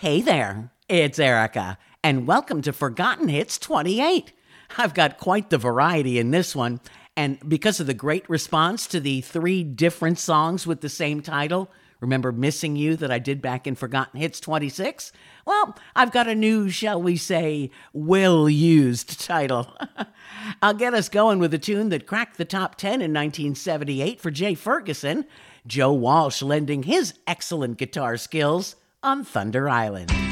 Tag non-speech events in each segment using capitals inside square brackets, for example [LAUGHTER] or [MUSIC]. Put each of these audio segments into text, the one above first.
Hey there, it's Erica, and welcome to Forgotten Hits 28. I've got quite the variety in this one, and because of the great response to the three different songs with the same title, remember Missing You that I did back in Forgotten Hits 26? Well, I've got a new, shall we say, well used title. [LAUGHS] I'll get us going with a tune that cracked the top 10 in 1978 for Jay Ferguson, Joe Walsh lending his excellent guitar skills on Thunder Island.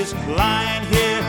She's lying here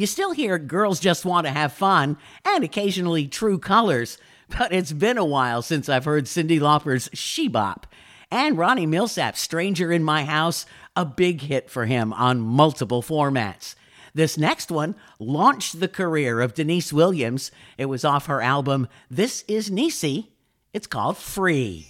You still hear Girls Just Want to Have Fun and occasionally True Colors, but it's been a while since I've heard Cyndi Lauper's She Bop. And Ronnie Milsap's Stranger in My House, a big hit for him on multiple formats. This next one launched the career of Deniece Williams. It was off her album This Is Niecy. It's called Free.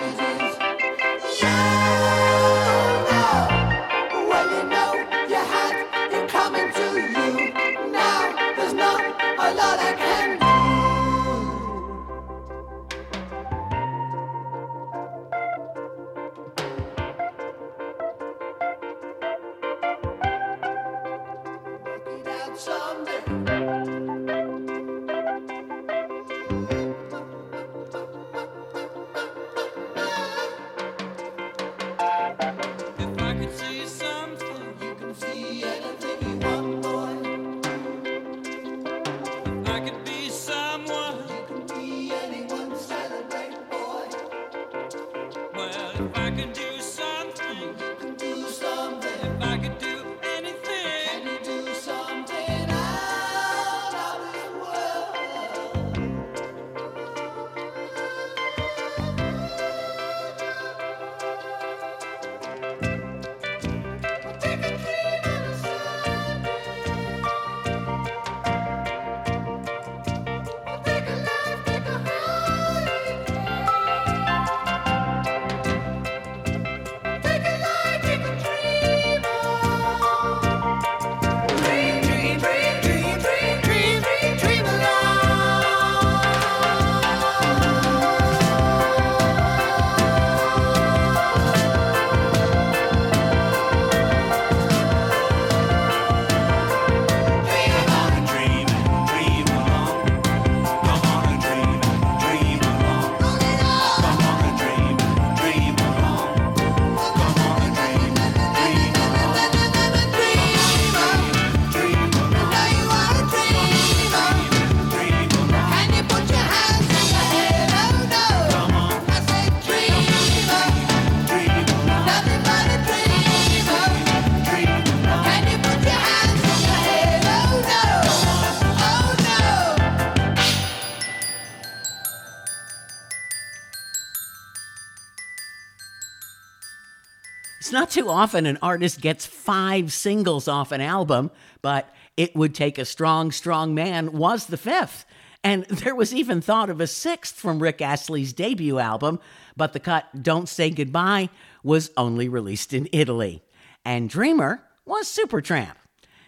Life too often an artist gets five singles off an album, but It Would Take a Strong, Strong Man was the fifth. And [LAUGHS] there was even thought of a sixth from Rick Astley's debut album, but the cut Don't Say Goodbye was only released in Italy. And Dreamer was Supertramp.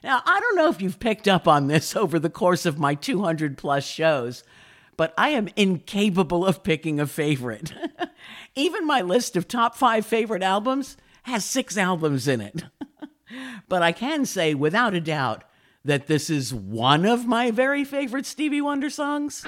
Now, I don't know if you've picked up on this [LAUGHS] over the course of my 200 plus shows, but I am incapable of picking a favorite. [LAUGHS] even my list of top five favorite albums has six albums in it. [LAUGHS] but I can say without a doubt that this is one of my very favorite Stevie Wonder songs.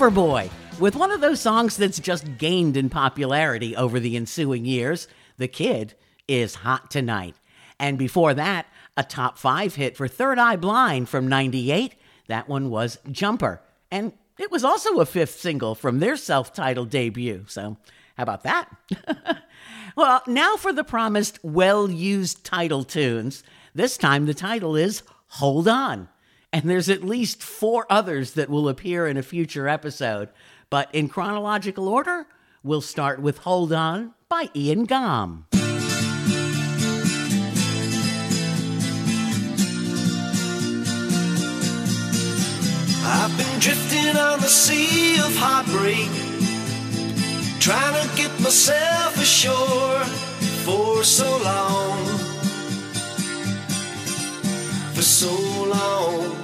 Loverboy, with one of those songs that's just gained in popularity over the ensuing years. The Kid is Hot Tonight. And before that, a top five hit for Third Eye Blind from 98. That one was Jumper. And it was also a fifth single from their self titled debut. So, how about that? [LAUGHS] well, now for the promised well used title tunes. This time the title is Hold On. And there's at least four others that will appear in a future episode. But in chronological order, we'll start with Hold On by Ian Gomm. I've been drifting on the sea of heartbreak, trying to get myself ashore for so long. For so long.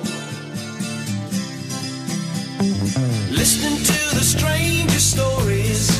Listening to the stranger stories,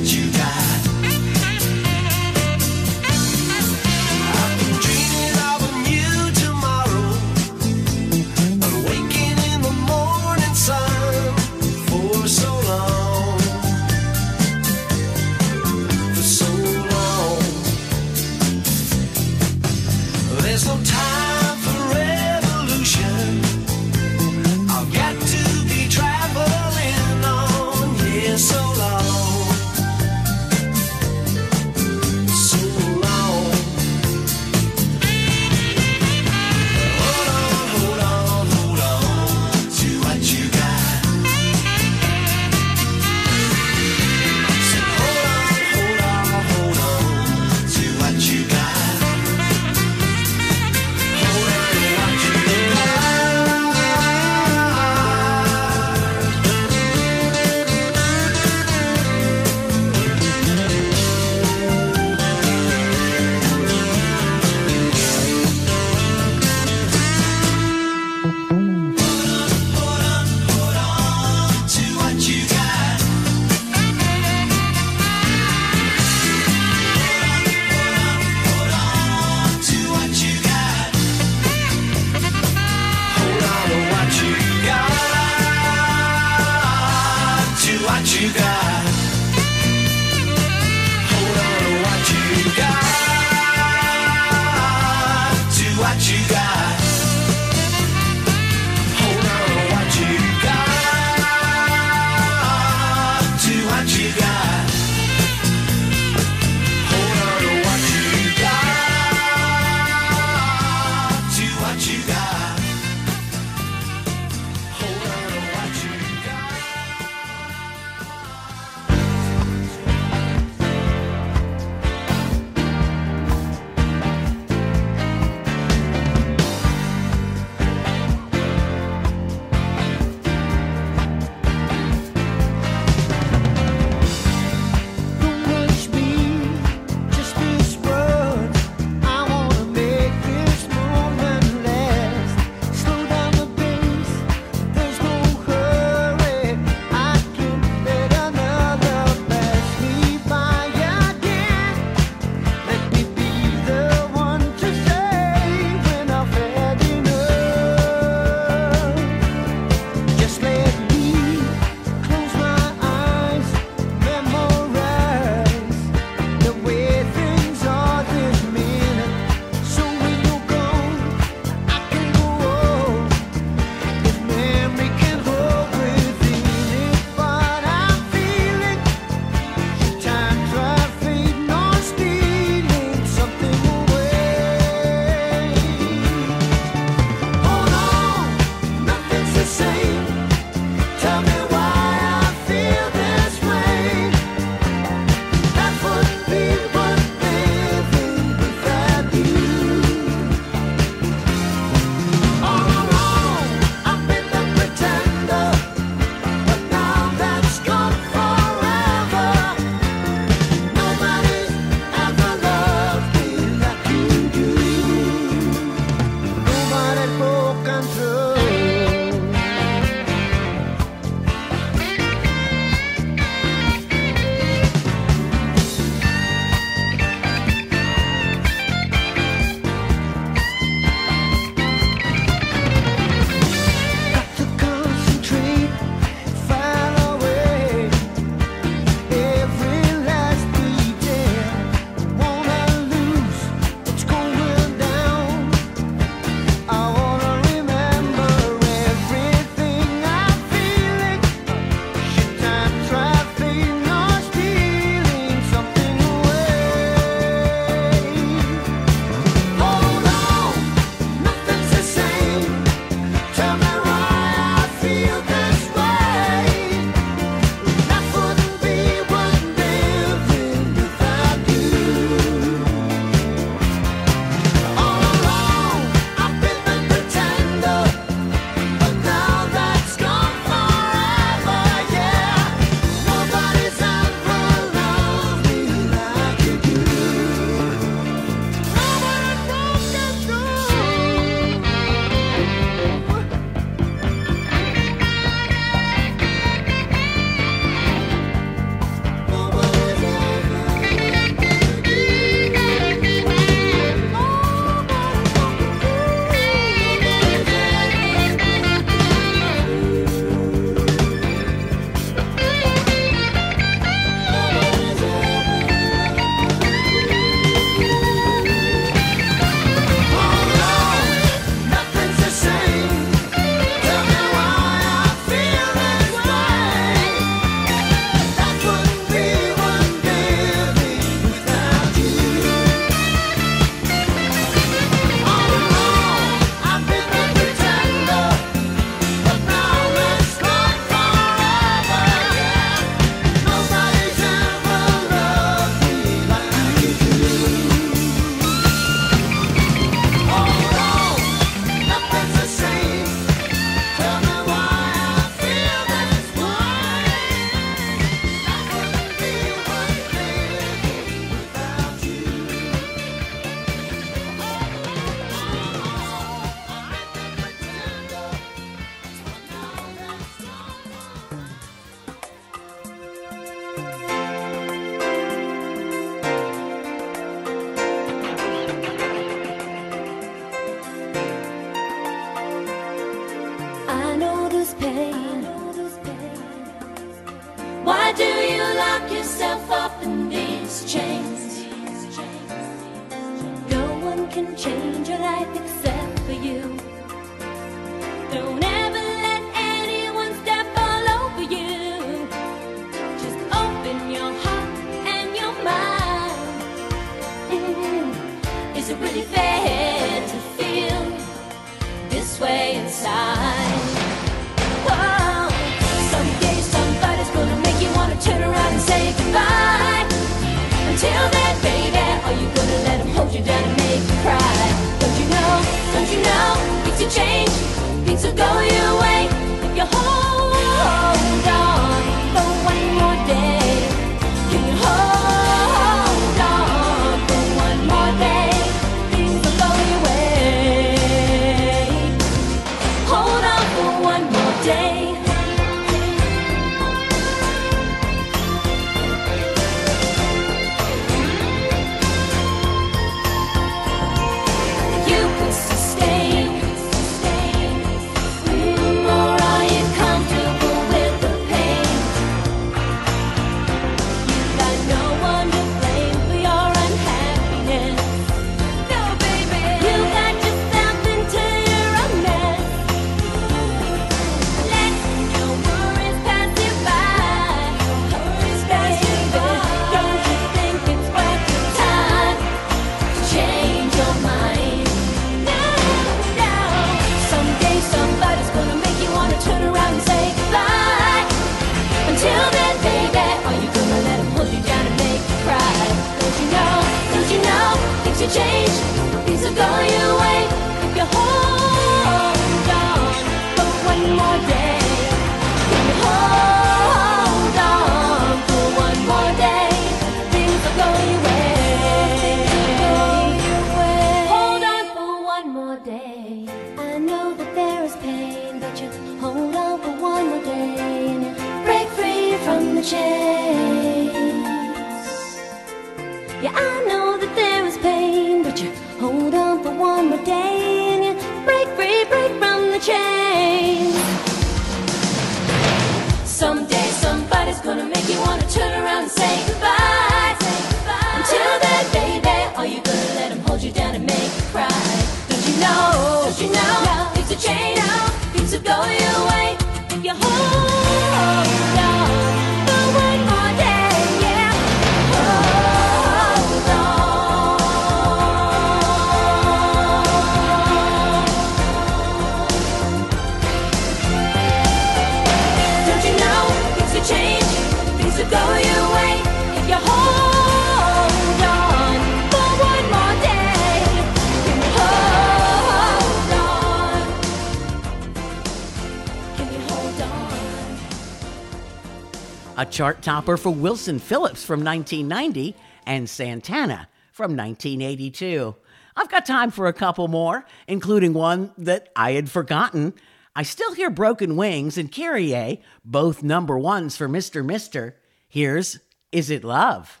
a chart topper for Wilson Phillips from 1990 and Santana from 1982. I've got time for a couple more, including one that I had forgotten. I still hear Broken Wings and Kyrie, both number ones for Mr. Mister. Here's Is It Love?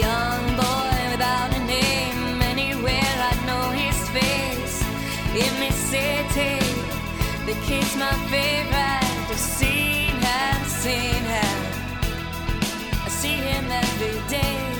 young boy without a name anywhere I'd know his face. In city, the kid's my favorite. I've seen him, seen him. I see him every day.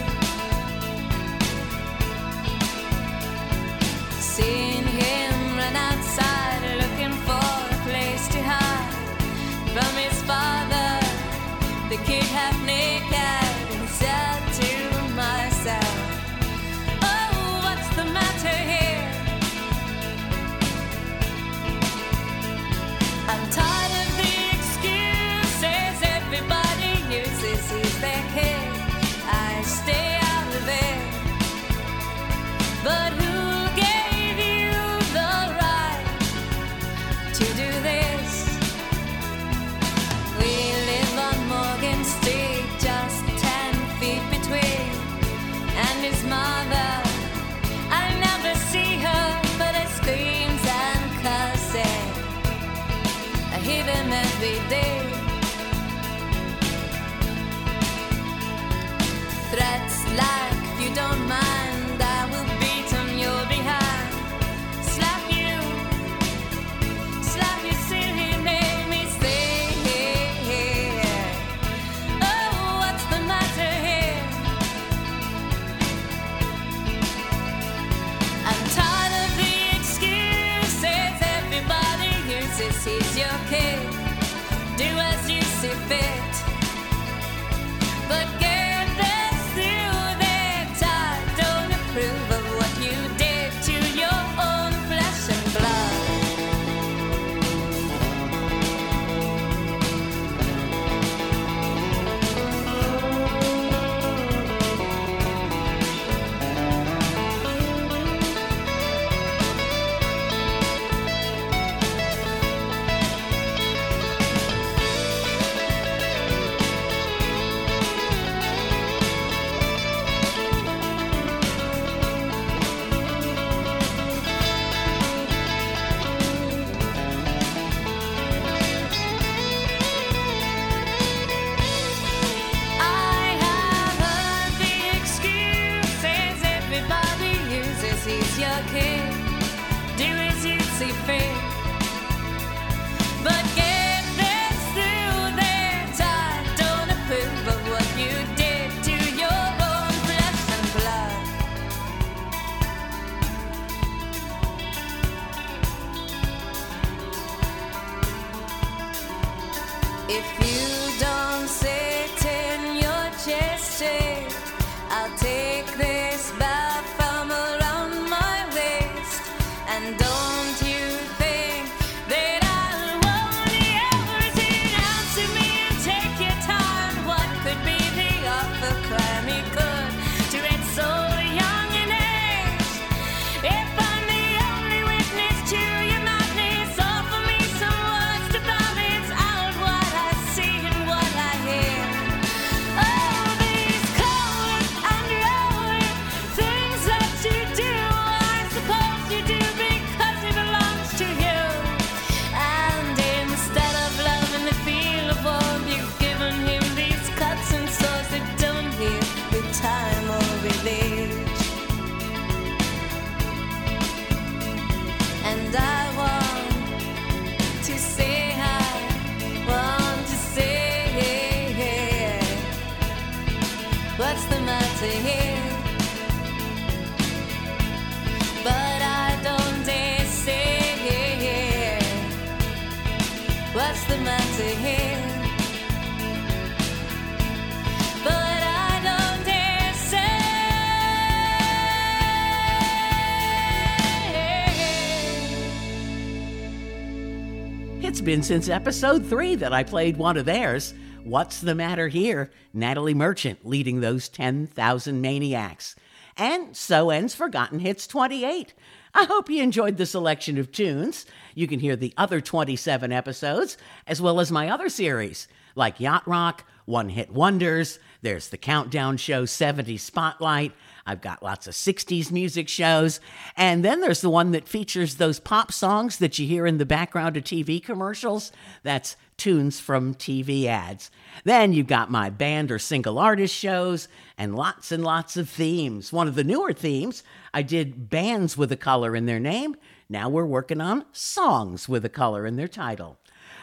been since episode three that I played one of theirs. What's the Matter Here? Natalie Merchant leading those 10,000 maniacs. And so ends Forgotten Hits 28. I hope you enjoyed the selection of tunes. You can hear the other 27 episodes, as well as my other series, like Yacht Rock, One Hit Wonders, there's the Countdown Show 70 Spotlight, I've got lots of 60s music shows. And then there's the one that features those pop songs that you hear in the background of TV commercials. That's tunes from TV ads. Then you've got my band or single artist shows and lots and lots of themes. One of the newer themes, I did bands with a color in their name. Now we're working on songs with a color in their title.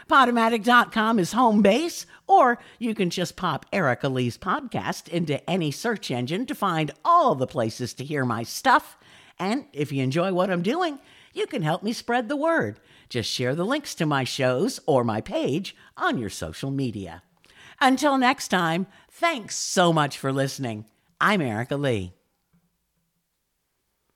Podomatic.com is home base, or you can just pop Erica Lee's podcast into any search engine to find all the places to hear my stuff. And if you enjoy what I'm doing, you can help me spread the word. Just share the links to my shows or my page on your social media. Until next time, thanks so much for listening. I'm Erica Lee.